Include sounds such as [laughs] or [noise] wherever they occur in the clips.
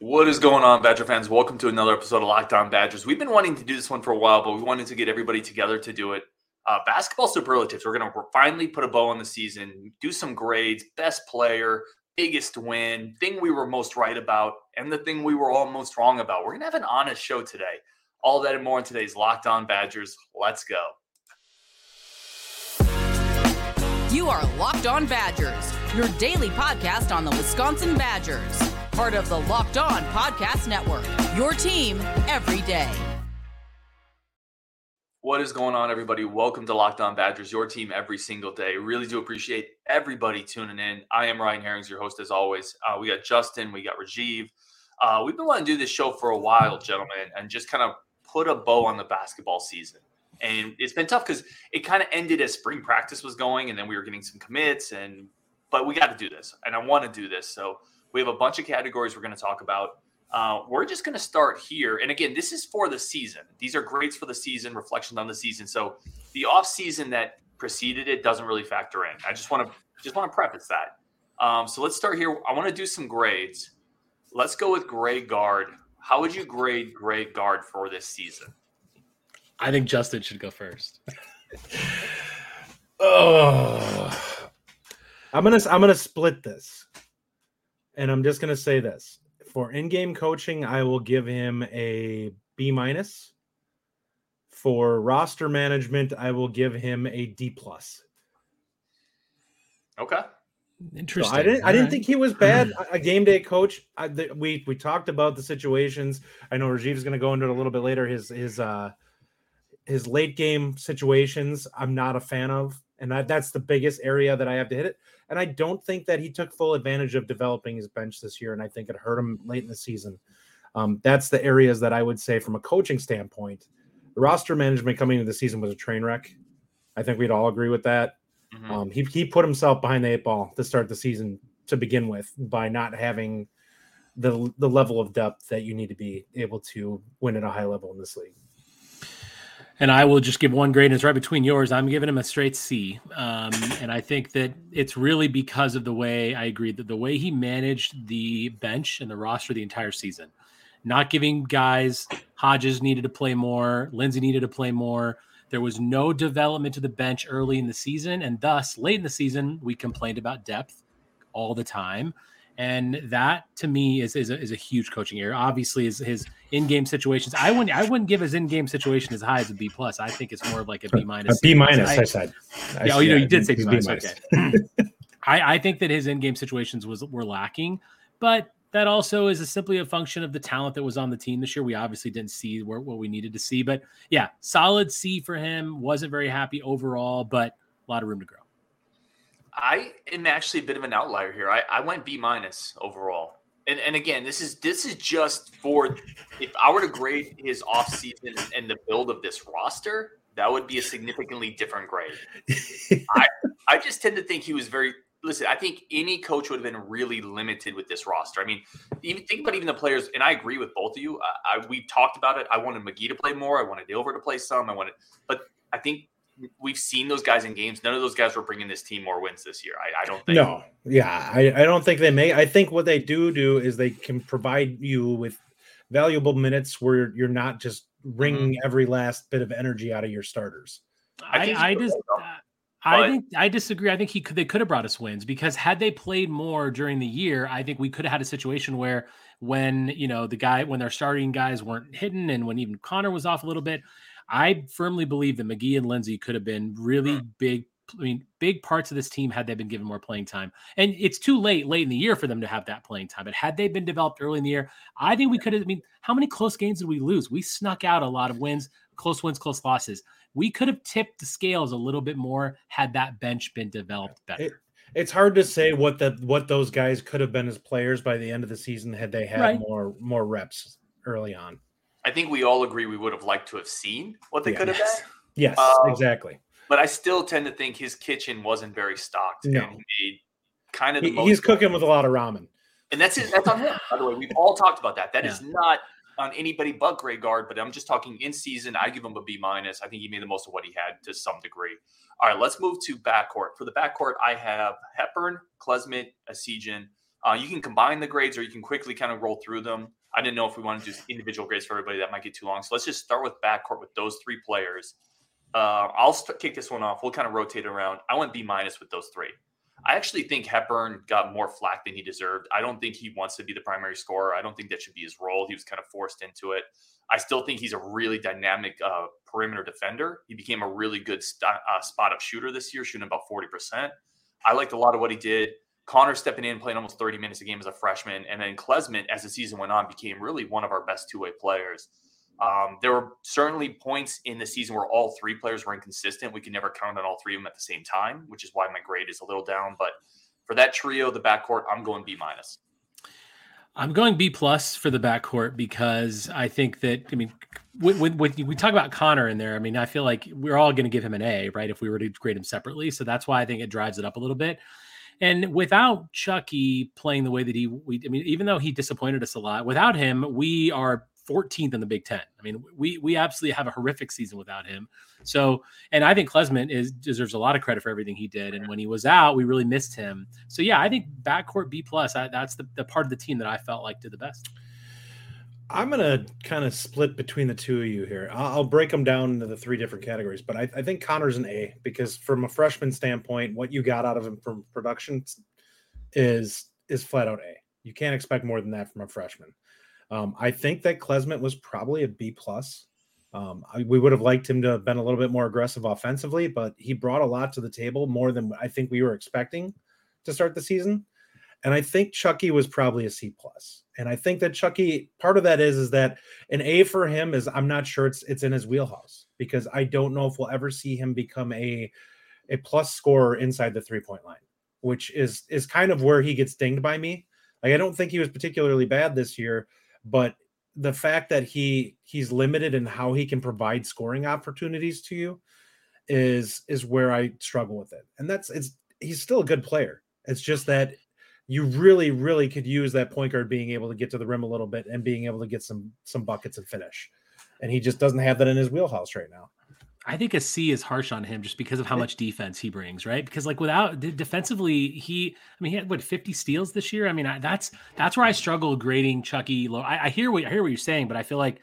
What is going on, Badger fans? Welcome to another episode of Locked On Badgers. We've been wanting to do this one for a while, but we wanted to get everybody together to do it. Uh, basketball superlatives. We're going to finally put a bow on the season, do some grades, best player, biggest win, thing we were most right about, and the thing we were all most wrong about. We're going to have an honest show today. All that and more in today's Locked On Badgers. Let's go. You are Locked On Badgers, your daily podcast on the Wisconsin Badgers, part of the Locked On Podcast Network. Your team every day. What is going on, everybody? Welcome to Locked On Badgers, your team every single day. Really do appreciate everybody tuning in. I am Ryan Herrings, your host, as always. Uh, we got Justin, we got Rajiv. Uh, we've been wanting to do this show for a while, gentlemen, and just kind of put a bow on the basketball season. And it's been tough because it kind of ended as spring practice was going, and then we were getting some commits. And but we got to do this, and I want to do this. So we have a bunch of categories we're going to talk about. Uh, we're just going to start here. And again, this is for the season. These are grades for the season, reflections on the season. So the off season that preceded it doesn't really factor in. I just want to just want to preface that. Um, so let's start here. I want to do some grades. Let's go with Greg Gard. How would you grade Greg Gard for this season? I think Justin should go first. [laughs] oh, I'm gonna I'm gonna split this, and I'm just gonna say this: for in-game coaching, I will give him a B minus. For roster management, I will give him a D plus. Okay. Interesting. So I didn't. I didn't right. think he was bad. A game day coach. I, the, we we talked about the situations. I know Rajiv is going to go into it a little bit later. His his uh his late game situations. I'm not a fan of, and I, that's the biggest area that I have to hit it. And I don't think that he took full advantage of developing his bench this year, and I think it hurt him late in the season. Um, that's the areas that I would say from a coaching standpoint. The roster management coming into the season was a train wreck. I think we'd all agree with that. Mhm. Um, he he put himself behind the eight ball to start the season to begin with by not having the the level of depth that you need to be able to win at a high level in this league. And I will just give one grade, and it's right between yours. I'm giving him a straight C. Um, and I think that it's really because of the way I agree that the way he managed the bench and the roster the entire season, not giving guys Hodges needed to play more, Lindsey needed to play more. There was no development to the bench early in the season, and thus late in the season, we complained about depth all the time. And that to me is is a, is a huge coaching error. Obviously, is his in-game situations. I wouldn't I wouldn't give his in-game situation as high as a B plus. I think it's more of like a B minus. B minus, I- I, said. I yeah, oh, you know, you did say B minus. Okay. [clears throat] I, I think that his in-game situations was were lacking, but that also is a, simply a function of the talent that was on the team this year. We obviously didn't see where, what we needed to see, but yeah, solid C for him. Wasn't very happy overall, but a lot of room to grow. I am actually a bit of an outlier here. I, I went B minus overall. And and again, this is this is just for if I were to grade his offseason and the build of this roster, that would be a significantly different grade. [laughs] I I just tend to think he was very listen, I think any coach would have been really limited with this roster. I mean, even think about even the players, and I agree with both of you. I, I we talked about it. I wanted McGee to play more. I wanted Ilver to play some. I wanted, but I think we've seen those guys in games. None of those guys were bringing this team more wins this year. I, I don't think. No, yeah, I, I don't think they may. I think what they do do is they can provide you with valuable minutes where you're not just wringing mm-hmm. every last bit of energy out of your starters. I I, I, just, could, though. I think I disagree. I think he could. They could have brought us wins because had they played more during the year, I think we could have had a situation where when you know the guy when their starting guys weren't hitting and when even Connor was off a little bit, I firmly believe that McGee and Lindsey could have been really hmm. big. I mean, big parts of this team had they been given more playing time. And it's too late, late in the year for them to have that playing time. But had they been developed early in the year, I think we could have. I mean, how many close games did we lose? We snuck out a lot of wins, close wins, close losses. We could have tipped the scales a little bit more had that bench been developed better. It- It's hard to say what that what those guys could have been as players by the end of the season had they had Right. more more reps early on. I think we all agree we would have liked to have seen what they Yeah. could have Yes. been. Yes, Um, exactly. But I still tend to think his kitchen wasn't very stocked. No. And he made kind of the He- most he's cooking with a lot of ramen. And that's it. That's on him. By the way, we've all talked about that. That is not on anybody but Greg Gard. But I'm just talking in season. I give him a B minus. I think he made the most of what he had to some degree. All right, let's move to backcourt. For the backcourt, I have Hepburn, Klesmit, Essegian. Uh, you can combine the grades or you can quickly kind of roll through them. I didn't know if we want to do individual grades for everybody. That might get too long. So let's just start with backcourt with those three players. Uh, I'll st- kick this one off. We'll kind of rotate around. I went B minus with those three. I actually think Hepburn got more flack than he deserved. I don't think he wants to be the primary scorer. I don't think that should be his role. He was kind of forced into it. I still think he's a really dynamic uh, perimeter defender. He became a really good st- uh, spot up shooter this year, shooting about 40%. I liked a lot of what he did. Connor stepping in, playing almost 30 minutes a game as a freshman. And then Klesmit, as the season went on, became really one of our best two way players. Um, there were certainly points in the season where all three players were inconsistent. We could never count on all three of them at the same time, which is why my grade is a little down. But for that trio, the backcourt, I'm going B minus. I'm going B plus for the backcourt because I think that I mean when, when, when, we talk about Connor in there, I mean I feel like we're all going to give him an A, right? If we were to grade him separately, so that's why I think it drives it up a little bit. And without Chucky playing the way that he, we, I mean, even though he disappointed us a lot, without him, we are 14th in the Big Ten. I mean, we we absolutely have a horrific season without him. So, and I think Klesmit is deserves a lot of credit for everything he did. And when he was out, we really missed him. So yeah, I think backcourt B plus. That's the, the part of the team that I felt like did the best. I'm gonna kind of split between the two of you here. I'll, break them down into the three different categories, but I, I, think Connor's an A because from a freshman standpoint, what you got out of him from production is is flat out A. You can't expect more than that from a freshman. Um, I think that Klesmit was probably a B plus. Um, I, we would have liked him to have been a little bit more aggressive offensively, but he brought a lot to the table, more than I think we were expecting to start the season. And I think Chucky was probably a C plus. And I think that Chucky, part of that is is that an A for him is I'm not sure it's it's in his wheelhouse because I don't know if we'll ever see him become a a plus scorer inside the three point line, which is is kind of where he gets dinged by me. Like I don't think he was particularly bad this year, but the fact that he he's limited in how he can provide scoring opportunities to you is is where I struggle with it. And that's it's he's still a good player. It's just that you really really could use that point guard being able to get to the rim a little bit and being able to get some some buckets and finish. And he just doesn't have that in his wheelhouse right now. I think a C is harsh on him just because of how much defense he brings, right? Because like without defensively, he I mean he had what 50 steals this year. I mean I, that's that's where I struggle grading Chucky low. I, I, hear what I hear what you're saying, but I feel like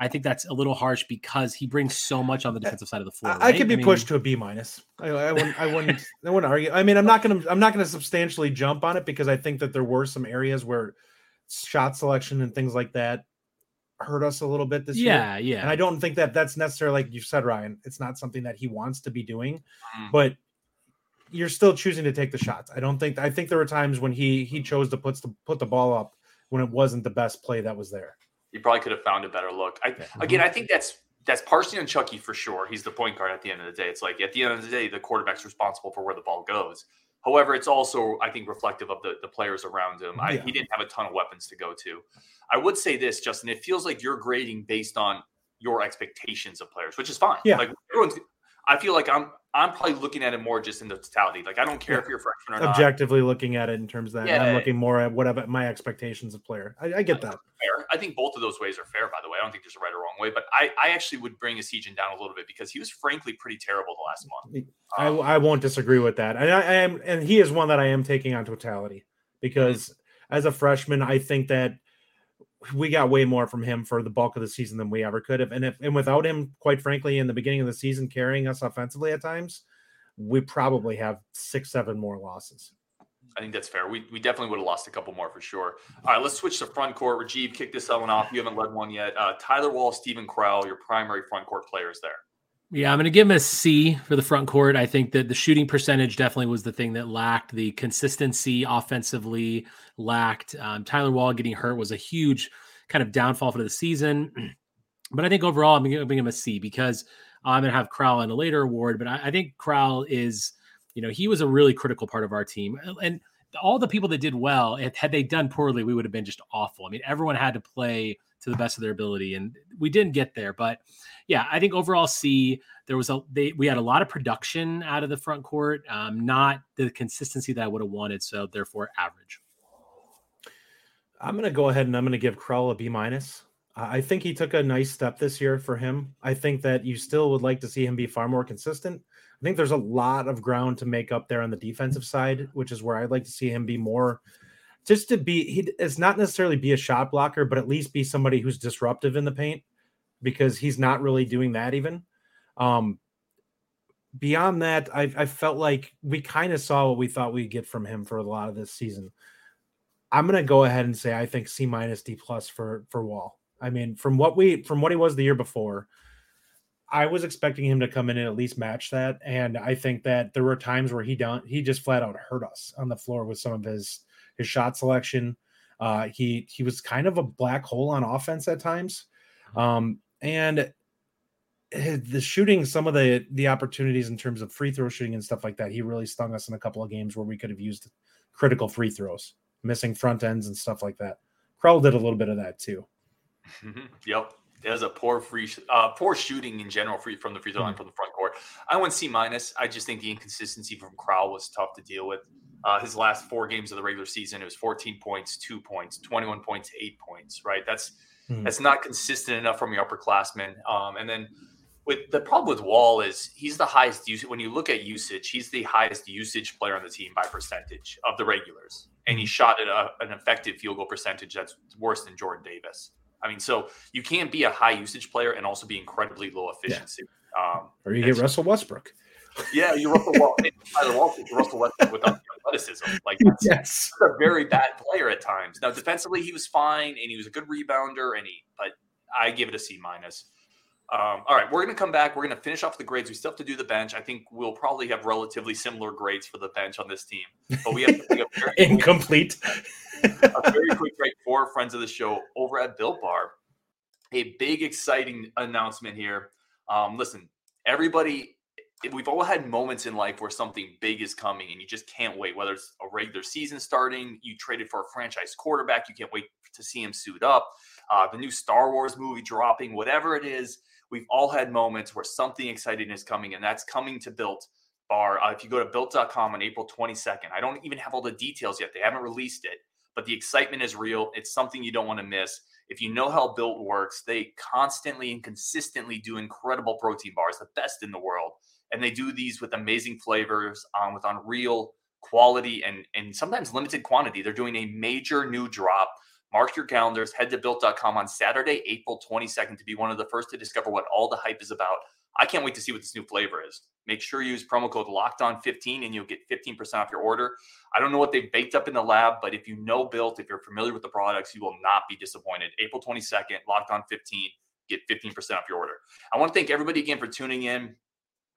I think that's a little harsh because he brings so much on the defensive side of the floor. I, right? I could be I mean, pushed to a B minus. I, I, wouldn't I wouldn't [laughs] I wouldn't argue. I mean I'm not gonna I'm not gonna substantially jump on it because I think that there were some areas where shot selection and things like that hurt us a little bit this yeah, year. Yeah, yeah. And I don't think that that's necessarily like you said, Ryan. It's not something that he wants to be doing, mm. but you're still choosing to take the shots. I don't think. I think there were times when he he chose to put the put the ball up when it wasn't the best play that was there. He probably could have found a better look. I. Again, I think that's that's partially on Chucky for sure. He's the point guard at the end of the day. It's like at the end of the day, the quarterback's responsible for where the ball goes. However, it's also, I think, reflective of the, the players around him. I, he didn't have a ton of weapons to go to. I would say this, Justin. It feels like you're grading based on your expectations of players, which is fine. Yeah. Like everyone's I feel like I'm I'm probably looking at it more just in the totality. Like I don't care yeah. if you're a freshman or Objectively not. looking at it in terms of that, yeah, I'm looking more at what my expectations of player. I, I get that. Fair. I think both of those ways are fair. By the way, I don't think there's a right or wrong way. But I, I actually would bring Essegian down a little bit because he was frankly pretty terrible the last month. Um, I, I won't disagree with that, and I, I am and he is one that I am taking on totality because mm-hmm. as a freshman, I think that we got way more from him for the bulk of the season than we ever could have. And if and without him, quite frankly, in the beginning of the season carrying us offensively at times, we probably have six, seven more losses. I think that's fair. We, we definitely would have lost a couple more for sure. All right, let's switch to front court. Rajiv, kick this one off. You haven't led one yet. Uh, Tyler Wahl, Steven Crowl, your primary front court players there. Yeah, I'm going to give him a C for the front court. I think that the shooting percentage definitely was the thing that lacked. The consistency offensively lacked. Um, Tyler Wahl getting hurt was a huge kind of downfall for the season. [clears throat] But I think overall, I'm bring him a C because I'm going to have Crowl in a later award. But I, I think Crowl is, you know, he was a really critical part of our team. And all the people that did well, had they done poorly, we would have been just awful. I mean, everyone had to play to the best of their ability, and we didn't get there. But yeah, I think overall C. There was a they we had a lot of production out of the front court, um, not the consistency that I would have wanted. So therefore, average. I'm to go ahead and I'm to give Crowl a B minus. I think he took a nice step this year for him. I think that you still would like to see him be far more consistent. I think there's a lot of ground to make up there on the defensive side, which is where I'd like to see him be more just to be he is not necessarily be a shot blocker, but at least be somebody who's disruptive in the paint because he's not really doing that even. Um, beyond that, I, I felt like we kind of saw what we thought we'd get from him for a lot of this season. I'm gonna go ahead and say I think C minus D plus for for Wahl. I mean, from what we from what he was the year before, I was expecting him to come in and at least match that. And I think that there were times where he don't he just flat out hurt us on the floor with some of his his shot selection. Uh, he he was kind of a black hole on offense at times, um, and the shooting, some of the the opportunities in terms of free throw shooting and stuff like that, he really stung us in a couple of games where we could have used critical free throws, missing front ends and stuff like that. Crowl did a little bit of that too. [laughs] yep. There's a poor free, uh, poor shooting in general free from the free throw line mm-hmm. from the front court. I went C minus. I just think the inconsistency from Crowl was tough to deal with. Uh, his last four games of the regular season, it was 14 points, two points, 21 points, eight points. Right, that's mm-hmm. that's not consistent enough from your upperclassmen. Um, and then with the problem with Wahl is he's the highest use when you look at usage, he's the highest usage player on the team by percentage of the regulars, and he mm-hmm. shot at a, an effective field goal percentage that's worse than Jordan Davis. I mean, so you can't be a high usage player and also be incredibly low efficiency. Yeah. Um, or you get Russell Westbrook. Yeah, you Russell Wahl, [laughs] Russell Westbrook without athleticism. Like that's, [laughs] yes. that's a very bad player at times. Now defensively, he was fine and he was a good rebounder, and he. But I give it a C minus. Um, all right, we're going to come back. We're going to finish off the grades. We still have to do the bench. I think we'll probably have relatively similar grades for the bench on this team, but we have to very [laughs] incomplete. a very quick break for friends of the show over at Built Bar. A big, exciting announcement here. Um, listen, everybody, we've all had moments in life where something big is coming and you just can't wait. Whether it's a regular season starting, you traded for a franchise quarterback, you can't wait to see him suit up. Uh, the new Star Wars movie dropping, whatever it is we've all had moments where something exciting is coming, and that's coming to Built Bar. Uh, if you go to built.com on April 22nd, I don't even have all the details yet. They haven't released it, but the excitement is real. It's something you don't want to miss. If you know how Built works, they constantly and consistently do incredible protein bars, the best in the world. And they do these with amazing flavors, um, with unreal quality and and sometimes limited quantity. They're doing a major new drop Mark your calendars. Head to built.com on Saturday, April 22nd to be one of the first to discover what all the hype is about. I can't wait to see what this new flavor is. Make sure you use promo code locked on 15 and you'll get 15% off your order. I don't know what they've baked up in the lab, but if you know built, if you're familiar with the products, you will not be disappointed. April 22nd, locked on 15, get 15% off your order. I want to thank everybody again for tuning in.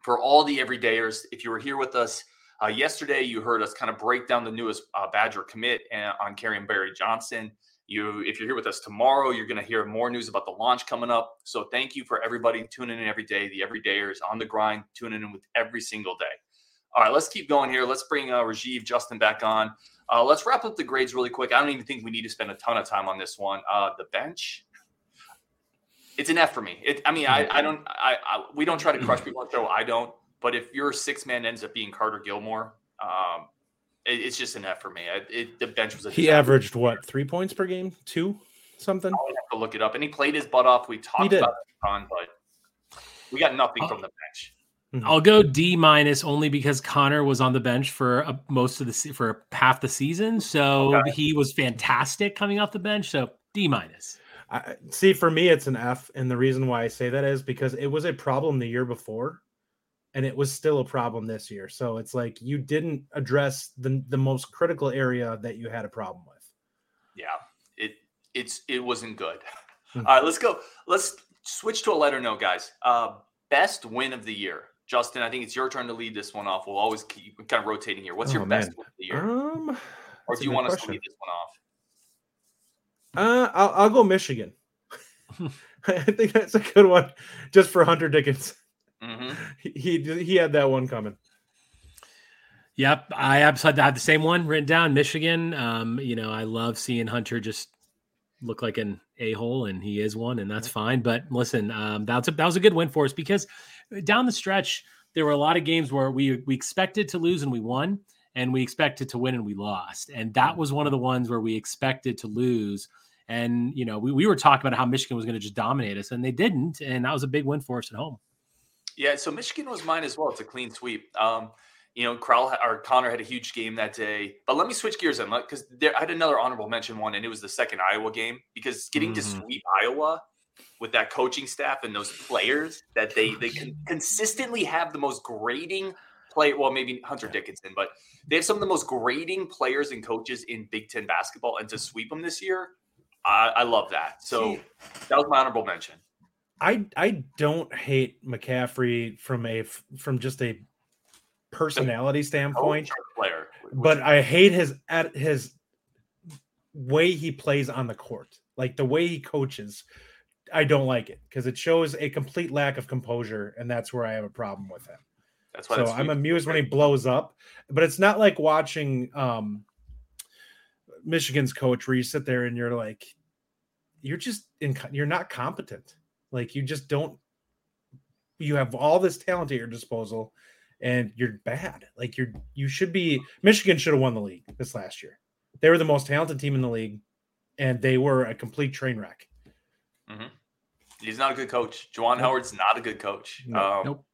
For all the everydayers, if you were here with us uh, yesterday, you heard us kind of break down the newest uh, Badger commit uh, on Kerrion Barry Johnson. You, if you're here with us tomorrow, you're going to hear more news about the launch coming up. So thank you for everybody tuning in every day. The everydayers on the grind, tuning in with every single day. All right, let's keep going here. Let's bring uh, Rajiv Justin back on. Uh, let's wrap up the grades really quick. I don't even think we need to spend a ton of time on this one. Uh, the bench, it's an F for me. It, I mean, I, I don't, I, I, we don't try to crush people on show. I don't. But if your six man ends up being Carter Gilmore, um, it's just an F for me. It, the bench was a. He disaster. averaged what three points per game, two something. i have to look it up, and he played his butt off. We talked about it a ton, but we got nothing I'll, from the bench. Mm-hmm. I'll go D minus only because Connor was on the bench for a, most of the for half the season, so okay. he was fantastic coming off the bench. So D minus. I, see, for me, it's an F, and the reason why I say that is because it was a problem the year before and it was still a problem this year. So it's like you didn't address the the most critical area that you had a problem with. Yeah, it it's it wasn't good. Mm-hmm. All right, let's go. Let's switch to a letter note, guys. Uh, best win of the year. Justin, I think it's your turn to lead this one off. We'll always keep kind of rotating here. What's oh, your man. best win of the year? Um, or do you want question. us to lead this one off? Uh, I'll, I'll go Michigan. [laughs] I think that's a good one, just for Hunter Dickinson. Mm-hmm. He, he had that one coming. Yep, I absolutely had the same one written down. Michigan. Um, you know, I love seeing Hunter just look like an a hole, and he is one, and that's fine. But listen, um, that's a, that was a good win for us because down the stretch there were a lot of games where we we expected to lose and we won, and we expected to win and we lost, and that was one of the ones where we expected to lose. And you know, we, we were talking about how Michigan was going to just dominate us, and they didn't, and that was a big win for us at home. Yeah, so Michigan was mine as well. It's a clean sweep. Um, You know, Crowl or Connor had a huge game that day. But let me switch gears and because I had another honorable mention one, and it was the second Iowa game because getting mm-hmm. to sweep Iowa with that coaching staff and those players that they they can [laughs] consistently have the most grading play. Well, maybe Hunter Dickinson, but they have some of the most grading players and coaches in Big Ten basketball, and to sweep them this year, I, I love that. So that was my honorable mention. I I don't hate McCaffrey from a from just a personality standpoint, player, but I hate his at his way he plays on the court, like the way he coaches. I don't like it because it shows a complete lack of composure, and that's where I have a problem with him. That's why so I'm amused when he blows up, but it's not like watching um, Michigan's coach where you sit there and you're like, you're just in, you're not competent. Like you just don't. You have all this talent at your disposal, and you're bad. Like you're you should be Michigan should have won the league this last year. They were the most talented team in the league, and they were a complete train wreck. Mm-hmm. He's not a good coach. Juwan nope. Howard's not a good coach. Nope. Um, nope.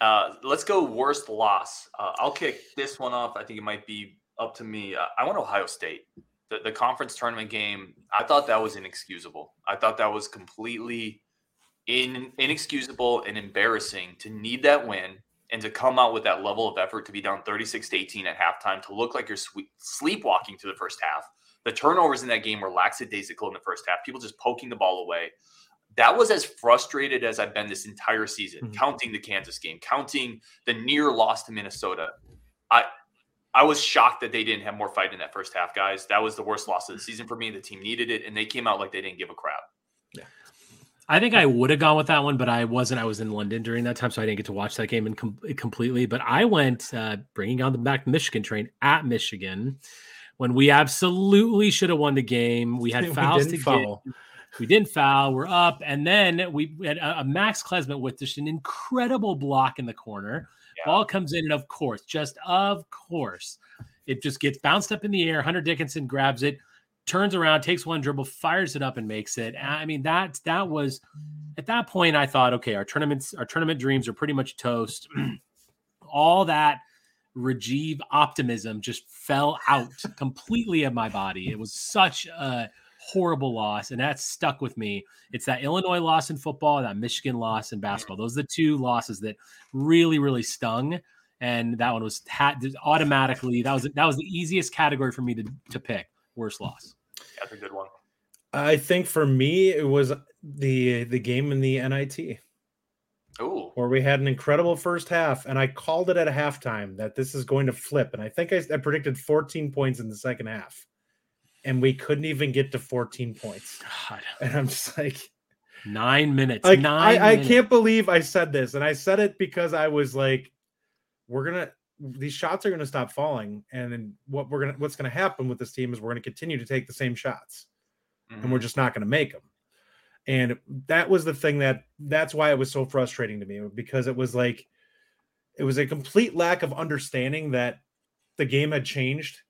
Uh, let's go worst loss. Uh, I'll kick this one off. I think it might be up to me. Uh, I want Ohio State. The, the conference tournament game, I thought that was inexcusable. I thought that was completely in, inexcusable and embarrassing to need that win and to come out with that level of effort to be down 36 to 18 at halftime to look like you're sleepwalking to the first half. The turnovers in that game were lackadaisical in the first half. People just poking the ball away. That was as frustrated as I've been this entire season, mm-hmm. counting the Kansas game, counting the near loss to Minnesota. I I was shocked that they didn't have more fight in that first half, guys. That was the worst loss of the season for me. The team needed it, and they came out like they didn't give a crap. Yeah. I think I would have gone with that one, but I wasn't. I was in London during that time, so I didn't get to watch that game in com- completely. But I went uh, bringing on the back Michigan train at Michigan when we absolutely should have won the game. We had [laughs] fouls we to foul. get. We didn't foul. We're up, and then we had a, a Max Klesmit with just an incredible block in the corner. Yeah. Ball comes in, and of course, just of course, it just gets bounced up in the air. Hunter Dickinson grabs it turns around, takes one dribble, fires it up, and makes it. I mean, that that was at that point. I thought, okay, our tournaments, our tournament dreams are pretty much toast. [clears throat] All that Rajiv optimism just fell out [laughs] completely of my body. It was such a horrible loss, and that stuck with me. It's that Illinois loss in football, that Michigan loss in basketball. Those are the two losses that really, really stung. And that one was automatically that was that was the easiest category for me to to pick. Worst loss. That's a good one. I think for me, it was the the game in the NIT. Oh, where we had an incredible first half, and I called it at a halftime that this is going to flip, and I think I, I predicted 14 points in the second half, and we couldn't even get to 14 points. God. And I'm just like, nine minutes. Like, nine. I, minutes. I can't believe I said this, and I said it because I was like, we're gonna these shots are going to stop falling and then what we're going to what's going to happen with this team is we're going to continue to take the same shots mm-hmm. and we're mm-hmm. just not going to make them and that was the thing that that's why it was so frustrating to me because it was like it was a complete lack of understanding that the game had changed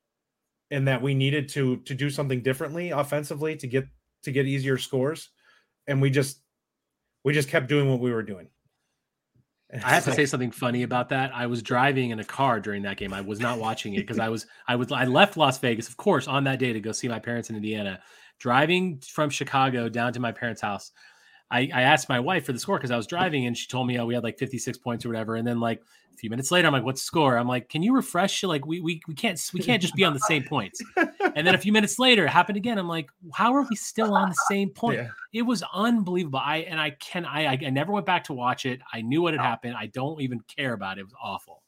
and that we needed to to do something differently offensively to get to get easier scores and we just we just kept doing what we were doing [laughs] I have to say something funny about that. I was driving in a car during that game. I was not watching it because I was I was I left Las Vegas, of course, on that day to go see my parents in Indiana. Driving from Chicago down to my parents' house, I, I asked my wife for the score because I was driving and she told me, oh, we had like 56 points or whatever. And then like a few minutes later, I'm like, what's the score? I'm like, can you refresh? Like we we we can't we can't just be on the same points. And then a few minutes later, it happened again. I'm like, how are we still on the same point? Yeah. It was unbelievable. I and I can I I never went back to watch it. I knew what had happened. I don't even care about it. It was awful.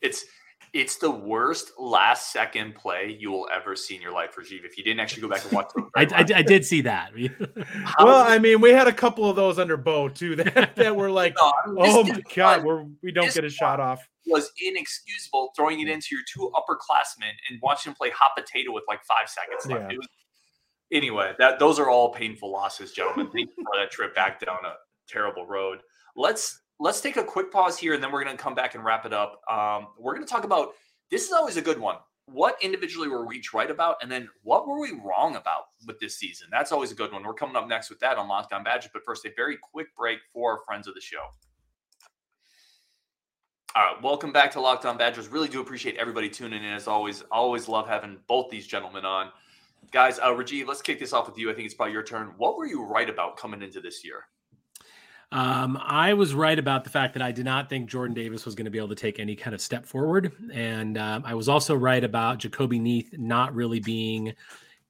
It's it's the worst last second play you will ever see in your life, Rajiv. If you didn't actually go back and watch it, [laughs] I, I, I, did see that. [laughs] well, I mean, we had a couple of those under Bo too [laughs] that, that were like, no, oh my god, we're, we don't get a shot off. Was inexcusable throwing it into your two upperclassmen and watching them play hot potato with like five seconds left. Yeah. Was, anyway, that those are all painful losses, gentlemen. Thank you for that trip back down a terrible road. Let's let's take a quick pause here and then we're going to come back and wrap it up. Um, we're going to talk about this is always a good one. What individually were we right about? And then what were we wrong about with this season? That's always a good one. We're coming up next with that on Locked On Badgers. But first, a very quick break for friends of the show. All right, welcome back to Locked On Badgers. Really do appreciate everybody tuning in as always. Always love having both these gentlemen on. Guys, uh, Rajiv, let's kick this off with you. I think it's probably your turn. What were you right about coming into this year? Um, I was right about the fact that I did not think Jordan Davis was going to be able to take any kind of step forward, and um, I was also right about Jahcobi Neath not really being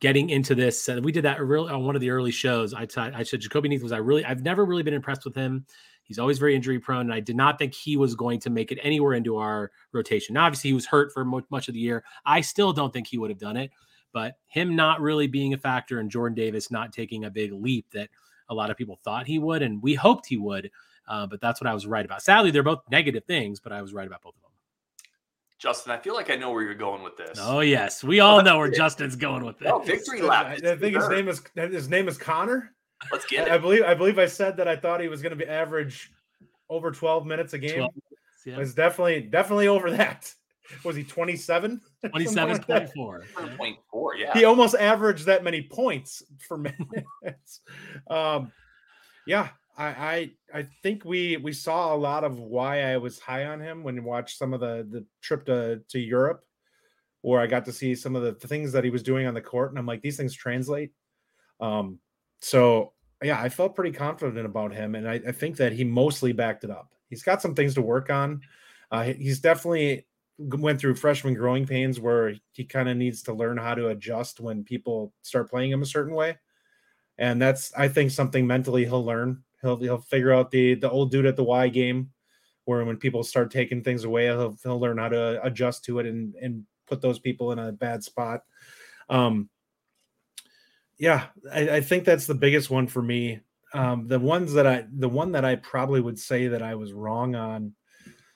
getting into this. Uh, we did that really on one of the early shows. I, t- I said Jahcobi Neath was I really I've never really been impressed with him. He's always very injury prone, and I did not think he was going to make it anywhere into our rotation. Now, obviously, he was hurt for mo- much of the year. I still don't think he would have done it, but him not really being a factor and Jordan Davis not taking a big leap that a lot of people thought he would, and we hoped he would. Uh, but that's what I was right about. Sadly, they're both negative things, but I was right about both of them. Justin, I feel like I know where you're going with this. Oh yes, we all know where [laughs] Justin's going with this. Oh, victory lap. I, I think his name is his name is Connor. Let's get it. I believe I believe I said that I thought he was going to be average over 12 minutes a game. 12, yeah. It's definitely definitely over that. Was he 27? 27.4. 27.4, yeah. He almost averaged that many points for [laughs] minutes. um yeah, I, I I think we we saw a lot of why I was high on him when you watched some of the the trip to to Europe, where I got to see some of the, the things that he was doing on the court, and I'm like, these things translate. Um, so yeah, I felt pretty confident about him, and I, I think that he mostly backed it up. He's got some things to work on. Uh, he's definitely went through freshman growing pains where he kind of needs to learn how to adjust when people start playing him a certain way, and that's I think something mentally he'll learn. He'll he'll figure out the the old dude at the Y game, where when people start taking things away, he'll he'll learn how to adjust to it and and put those people in a bad spot. Um, yeah, I, I, think that's the biggest one for me. Um, the ones that I, the one that I probably would say that I was wrong on.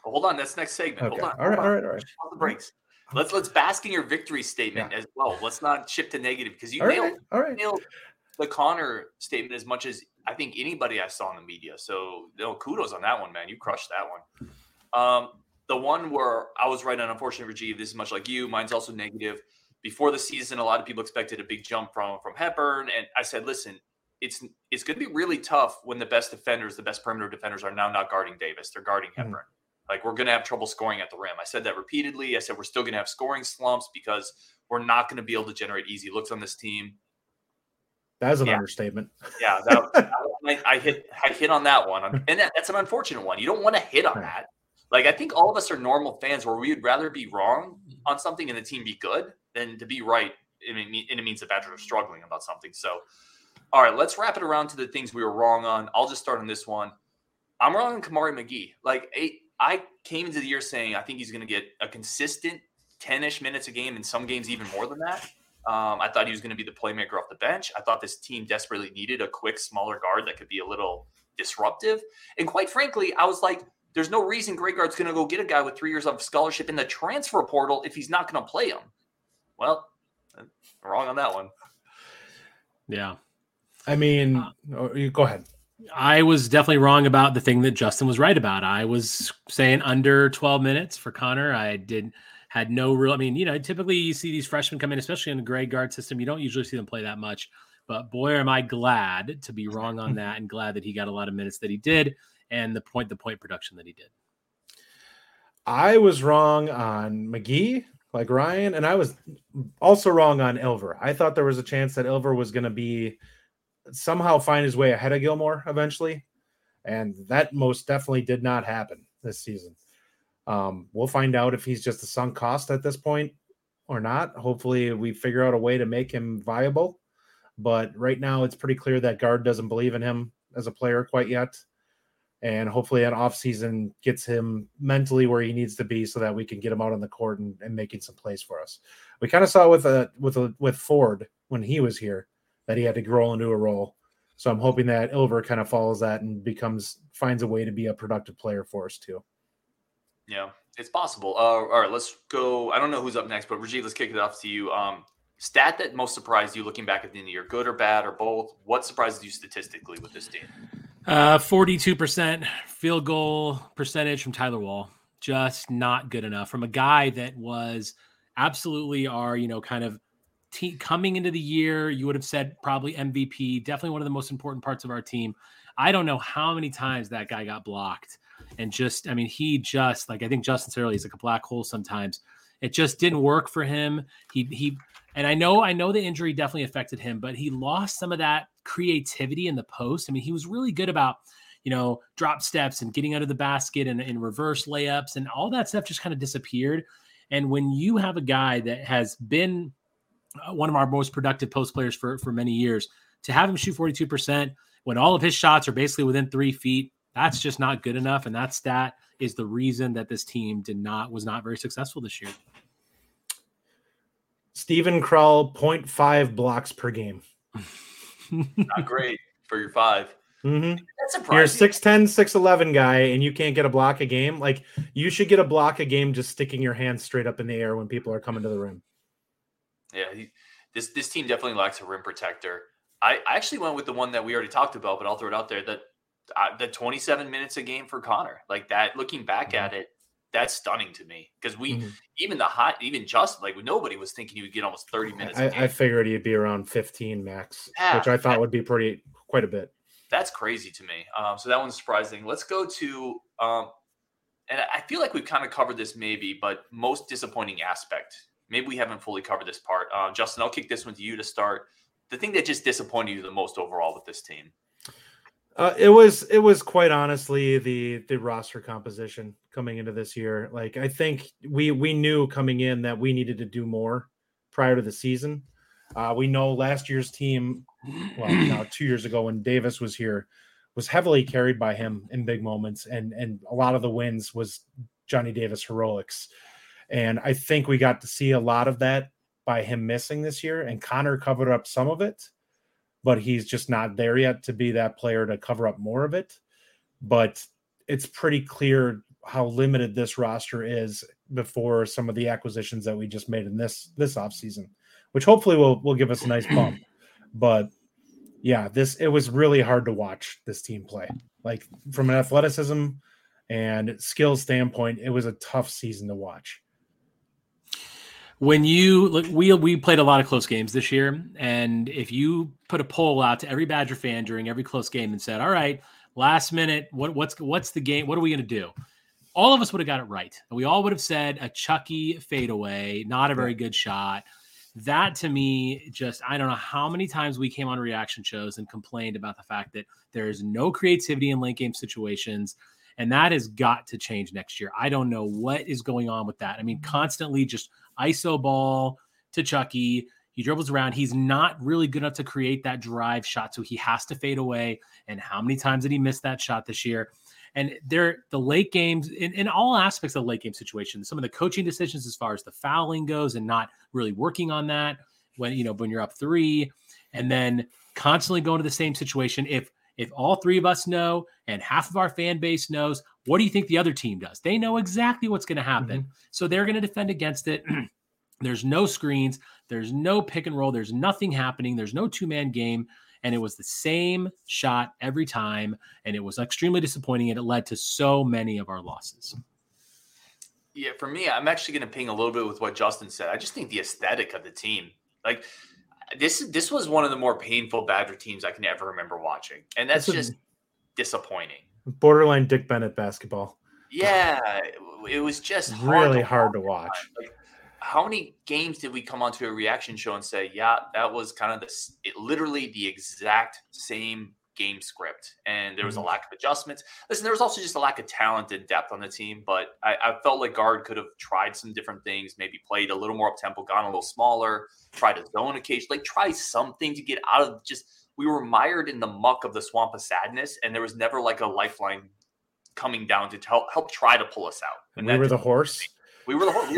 Hold on, that's next segment. Okay. Hold on. All right, all right, all right. the breaks. Let's let's bask in your victory statement yeah. as well. Let's not shift to negative because you all nailed, right, all right. nailed the Connor statement as much as I think anybody I saw in the media. So know, kudos on that one, man. You crushed that one. Um, the one where I was right on, unfortunately, Rajiv, this is much like you. Mine's also negative before the season, a lot of people expected a big jump from from Hepburn, and I said, listen, it's it's going to be really tough when the best defenders, the best perimeter defenders, are now not guarding Davis; they're guarding mm-hmm. Like we're going to have trouble scoring at the rim. I said that repeatedly. I said we're still going to have scoring slumps because we're not going to be able to generate easy looks on this team. That is an yeah. understatement. Yeah, that, [laughs] I, I, hit I hit on that one, and that, that's an unfortunate one. You don't want to hit on that. Like I think all of us are normal fans where we would rather be wrong on something and the team be good than to be right. And it means the Badgers are struggling about something. So, all right, let's wrap it around to the things we were wrong on. I'll just start on this one. I'm wrong on Kamari McGee. Like I came into the year saying I think he's going to get a consistent 10-ish minutes a game, and some games even more than that. Um, I thought he was going to be the playmaker off the bench. I thought this team desperately needed a quick, smaller guard that could be a little disruptive. And quite frankly, I was like, there's no reason Greg Gard's going to go get a guy with three years of scholarship in the transfer portal if he's not going to play him. Well, wrong on that one. Yeah. I mean, uh, oh, go ahead. I was definitely wrong about the thing that Justin was right about. I was saying under 12 minutes for Connor. I did had no real. I mean, you know, typically you see these freshmen come in, especially in the Greg Gard system. You don't usually see them play that much. But boy, am I glad to be wrong on that, and glad that he got a lot of minutes that he did, and the point the point production that he did. I was wrong on McGee like Ryan, and I was also wrong on Ilver. I thought there was a chance that Ilver was going to be somehow find his way ahead of Gilmore eventually, and that most definitely did not happen this season. Um, we'll find out if he's just a sunk cost at this point or not. Hopefully, we figure out a way to make him viable. But right now, it's pretty clear that Gard doesn't believe in him as a player quite yet and hopefully an offseason gets him mentally where he needs to be so that we can get him out on the court and, and making some plays for us. We kind of saw with a with a with Ford when he was here that he had to grow into a role. So I'm hoping that Ilver kind of follows that and becomes finds a way to be a productive player for us too. Yeah, it's possible. Uh, all right, let's go. I don't know who's up next, but Rajiv, let's kick it off to you. Um, stat that most surprised you looking back at the end of the year, good or bad or both? What surprised you statistically with this team? Uh, 42% field goal percentage from Tyler Wahl. Just not good enough from a guy that was absolutely our, you know, kind of coming into the year. You would have said probably MVP, definitely one of the most important parts of our team. I don't know how many times that guy got blocked. and just I mean he just like I think Justin earlier he's like a black hole sometimes. It just didn't work for him. He he and I know I know the injury definitely affected him, but he lost some of that creativity in the post. I mean, he was really good about you know drop steps and getting under the basket and, and reverse layups and all that stuff just kind of disappeared. And when you have a guy that has been one of our most productive post players for for many years, to have him shoot 42% when all of his shots are basically within three feet, that's just not good enough. And that stat is the reason that this team did not was not very successful this year. Steven Crowl 0.5 blocks per game. [laughs] not great for your 5 Mm-hmm. That's surprising. You're a 6'10, 6'11 guy, and you can't get a block a game. Like you should get a block a game just sticking your hands straight up in the air when people are coming to the rim. Yeah, he, this this team definitely lacks a rim protector. I, I actually went with the one that we already talked about, but I'll throw it out there that uh, the 27 minutes a game for Connor, like that. Looking back mm-hmm. at it, that's stunning to me because we mm-hmm. even the hot even just like nobody was thinking he would get almost 30 minutes. I, I figured he'd be around 15 max, yeah, which I thought that, would be pretty quite a bit. That's crazy to me. Um, so that one's surprising. Let's go to um, and I feel like we've kind of covered this maybe, but most disappointing aspect. Maybe we haven't fully covered this part. Uh, Justin, I'll kick this one to you to start the thing that just disappointed you the most overall with this team? Uh, it was it was quite honestly the the roster composition coming into this year. Like I think we we knew coming in that we needed to do more prior to the season. Uh, we know last year's team, well, [clears throat] now two years ago when Davis was here, was heavily carried by him in big moments, and and a lot of the wins was Johnny Davis heroics. And I think we got to see a lot of that by him missing this year, and Connor covered up some of it, but he's just not there yet to be that player to cover up more of it. But it's pretty clear how limited this roster is before some of the acquisitions that we just made in this this offseason, which hopefully will will give us a nice bump. [clears throat] But yeah, this it was really hard to watch this team play. Like from an athleticism and skill standpoint, it was a tough season to watch when you look we we played a lot of close games this year and if you put a poll out to every badger fan during every close game and said all right last minute what what's what's the game what are we going to do all of us would have got it right we all would have said a chucky fadeaway not a very good shot that to me just i don't know how many times we came on reaction shows and complained about the fact that there is no creativity in late game situations and that has got to change next year. I don't know what is going on with that. I mean, constantly just ISO ball to Chucky. He dribbles around. He's not really good enough to create that drive shot, so he has to fade away. And how many times did he miss that shot this year? And there, the late games in, in all aspects of the late game situation, some of the coaching decisions as far as the fouling goes, and not really working on that when you know when you're up three, and then constantly going to the same situation. If if all three of us know and half of our fan base knows, what do you think the other team does? They know exactly what's going to happen. Mm-hmm. So they're going to defend against it. [clears throat] there's no screens, there's no pick and roll, there's nothing happening, there's no two man game. And it was the same shot every time. And it was extremely disappointing. And it led to so many of our losses. Yeah, for me, I'm actually going to ping a little bit with what Justin said. I just think the aesthetic of the team, like this this was one of the more painful Badger teams I can ever remember watching, and that's, just disappointing. Borderline Dick Bennett basketball. Yeah, it was just really hard to watch. Hard to watch. Like, how many games did we come onto a reaction show and say, "Yeah, that was kind of the it, literally the exact same game script, and there was a mm-hmm. lack of adjustments. Listen, there was also just a lack of talent and depth on the team, but I, I felt like Gard could have tried some different things, maybe played a little more up tempo, gone a little smaller, tried a zone occasion, like try something to get out of just. We were mired in the muck of the swamp of sadness, and there was never like a lifeline coming down to help help try to pull us out. And we were the horse. We were the horse.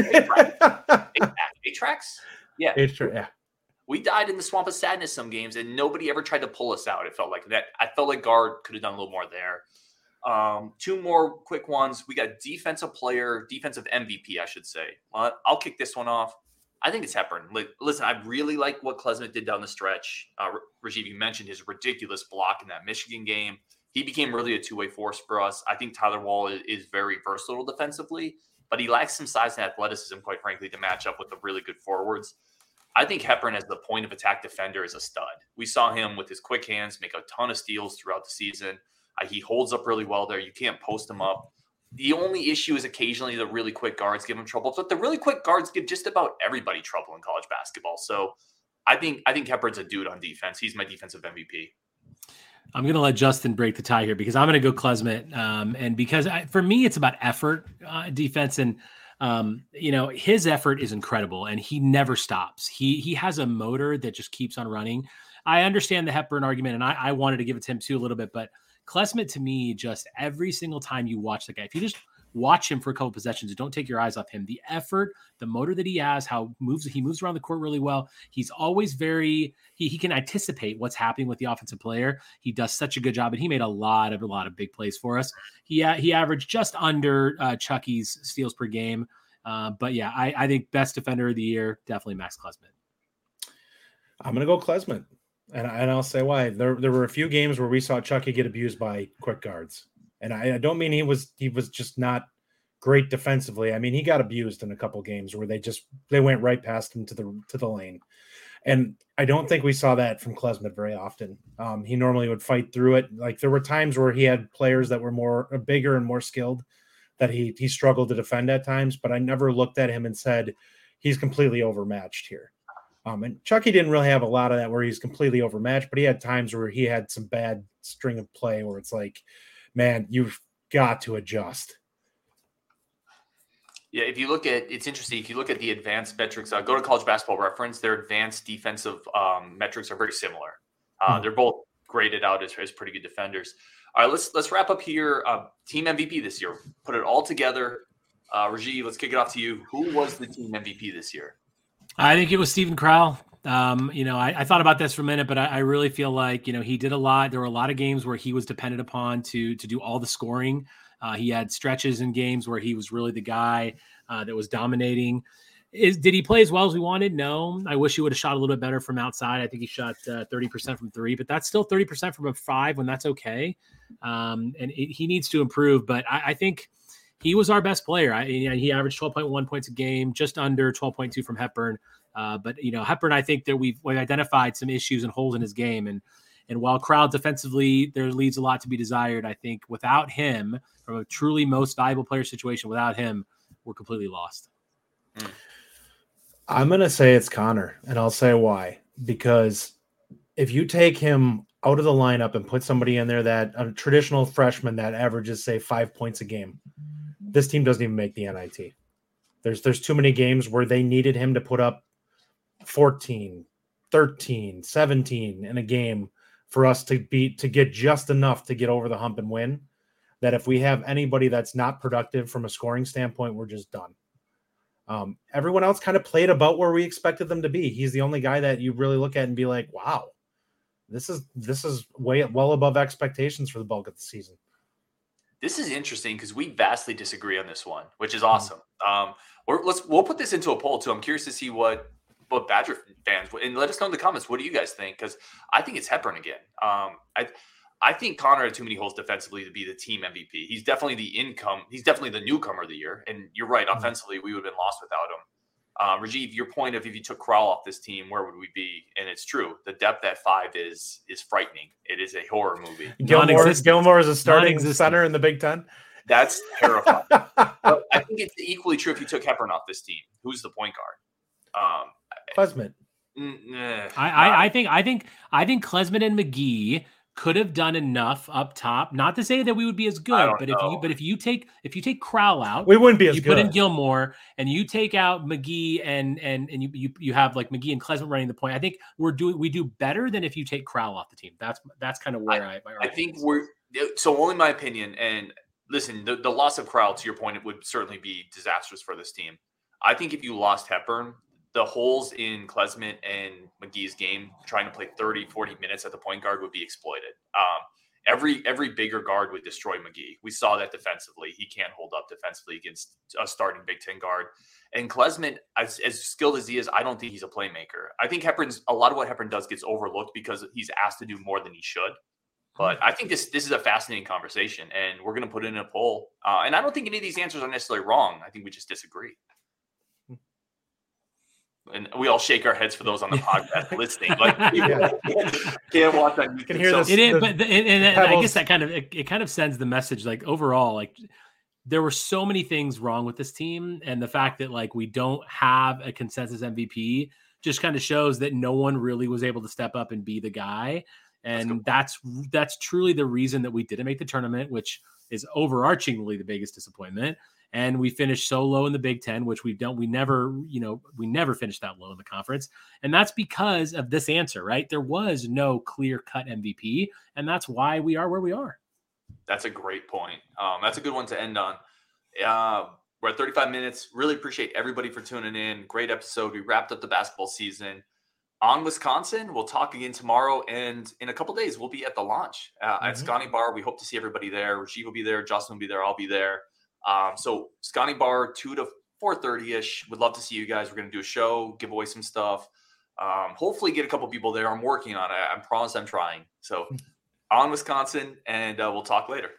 We [laughs] tracks. Yeah. yeah we died in the swamp of sadness some games, and nobody ever tried to pull us out. It felt like that. I felt like Gard could have done a little more there. Um, two more quick ones. We got defensive player, defensive MVP, I should say. I'll kick this one off. I think it's Hepburn. Listen, I really like what Klesmit did down the stretch. Uh, Rajiv, you mentioned his ridiculous block in that Michigan game. He became really a two way force for us. I think Tyler Wahl is, is, very versatile defensively, but he lacks some size and athleticism, quite frankly, to match up with the really good forwards. I think Hepburn as the point of attack defender is a stud. We saw him with his quick hands make a ton of steals throughout the season. Uh, he holds up really well there. You can't post him up. The only issue is occasionally the really quick guards give him trouble, but the really quick guards give just about everybody trouble in college basketball. So I think I think Hepburn's a dude on defense. He's my defensive MVP. I'm going to let Justin break the tie here because I'm going to go Klesmit. Um, and because I, for me, it's about effort, uh, defense, and um, you know his effort is incredible, and he never stops. He he has a motor that just keeps on running. I understand the Hepburn argument, and I, I wanted to give it to him too a little bit, but Klesmit to me, just every single time you watch the guy, if you just watch him for a couple possessions, don't take your eyes off him. The effort, the motor that he has, how moves he moves around the court really well. He's always very he he can anticipate what's happening with the offensive player. He does such a good job, and he made a lot of a lot of big plays for us. He he averaged just under uh, Chucky's steals per game. Uh, but yeah, I, I think best defender of the year, definitely Max Klesmit. I'm gonna go Klesmit and, and I'll say why. There there were a few games where we saw Chucky get abused by quick guards, and I, I don't mean he was he was just not great defensively. I mean he got abused in a couple games where they just they went right past him to the to the lane, and I don't think we saw that from Klesmit very often. Um, he normally would fight through it. Like there were times where he had players that were more uh, bigger and more skilled that he he struggled to defend at times, but I never looked at him and said he's completely overmatched here. Um, and Chucky didn't really have a lot of that where he's completely overmatched, but he had times where he had some bad string of play where it's like, man, you've got to adjust. Yeah, if you look at it's interesting. If you look at the advanced metrics, uh, go to College Basketball Reference. Their advanced defensive um, metrics are very similar. Uh, mm-hmm. They're both graded out as, as, pretty good defenders. All right, let's let's wrap up here. Uh, team MVP this year. Put it all together. Uh, Rajiv, let's kick it off to you. Who was the team MVP this year? I think it was Steven Crowl. Um, you know, I, I, thought about this for a minute, but I, I, really feel like you know he did a lot. There were a lot of games where he was dependent upon to to do all the scoring. Uh, he had stretches in games where he was really the guy uh, that was dominating. Is did he play as well as we wanted? No. I wish he would have shot a little bit better from outside. I think he shot uh, thirty uh, percent from three, but that's still thirty percent from a five when that's okay. Um, and it, he needs to improve. But I, I think he was our best player. I, he averaged 12.1 points a game, just under 12.2 from Hepburn. Uh, but you know, Hepburn, I think that we've, we've identified some issues and holes in his game, and and while Crowl defensively there leaves a lot to be desired, I think without him, from a truly most valuable player situation, without him, we're completely lost. I'm gonna say it's Connor, and I'll say why. Because if you take him out of the lineup and put somebody in there that a traditional freshman that averages say five points a game, this team doesn't even make the NIT. There's there's too many games where they needed him to put up 14, 13, 17 in a game for us to beat to get just enough to get over the hump and win. That if we have anybody that's not productive from a scoring standpoint, we're just done. Um, everyone else kind of played about where we expected them to be. He's the only guy that you really look at and be like, "Wow, this is this is way well above expectations for the bulk of the season." This is interesting because we vastly disagree on this one, which is mm-hmm. awesome. Um, we're, let's we'll put this into a poll too. I'm curious to see what what Badger fans and let us know in the comments. What do you guys think? Because I think it's Hepburn again. Um, I I think Connor had too many holes defensively to be the team MVP. He's definitely the income. He's definitely the newcomer of the year. And you're right. Mm-hmm. Offensively, we would have been lost without him. Um, Rajiv, your point of if you took Crowl off this team, where would we be? And it's true. The depth at five is is frightening. It is a horror movie. Gilmore, Gilmore is a starting center in the Big Ten. That's terrifying. [laughs] but I think it's equally true if you took Hepburn off this team. Who's the point guard? Um, Klesmit. I, I, I think I think I think Klesmit and McGee could have done enough up top. Not to say that we would be as good, but know. if you but if you take if you take Crowl out, we wouldn't be as you good. put in Gilmore and you take out McGee and and and you, you you have like McGee and Klesmit running the point. I think we're doing we do better than if you take Crowl off the team. That's that's kind of where I I, I think we're so only my opinion. And listen, the, the loss of Crowl to your point, it would certainly be disastrous for this team. I think if you lost Hepburn, the holes in Klesmit and McGee's game, trying to play 30, 40 minutes at the point guard would be exploited. Um, every every bigger guard would destroy McGee. We saw that defensively. He can't hold up defensively against a starting Big Ten guard. And Klesmit, as, as skilled as he is, I don't think he's a playmaker. I think Hepburn's a lot of what Hepburn does gets overlooked because he's asked to do more than he should. But I think this this is a fascinating conversation, and we're going to put it in a poll. Uh, and I don't think any of these answers are necessarily wrong. I think we just disagree. And we all shake our heads for those on the podcast [laughs] listening. Like [laughs] yeah. can't watch that. You can hear this. It is, but the, and, and I guess that kind of it, it kind of sends the message like overall, like there were so many things wrong with this team, and the fact that like we don't have a consensus MVP just kind of shows that no one really was able to step up and be the guy. And that's that's, that's truly the reason that we didn't make the tournament, which is overarchingly the biggest disappointment and we finished so low in the Big Ten, which we don't, we never, you know, we never finished that low in the conference, and that's because of this answer, right? There was no clear cut MVP, and that's why we are where we are. That's a great point. Um, that's a good one to end on. Uh, we're at 35 minutes. Really appreciate everybody for tuning in. Great episode. We wrapped up the basketball season on Wisconsin. We'll talk again tomorrow, and in a couple days, we'll be at the launch uh, mm-hmm. at Scotty Bar. We hope to see everybody there. Rajiv will be there. Justin will be there. I'll be there. Um, so Scotty Bar, two to four thirty ish. Would love to see you guys. We're gonna do a show, give away some stuff. Um, hopefully, get a couple people there. I'm working on it. I promise I'm trying. So on Wisconsin, and uh, we'll talk later.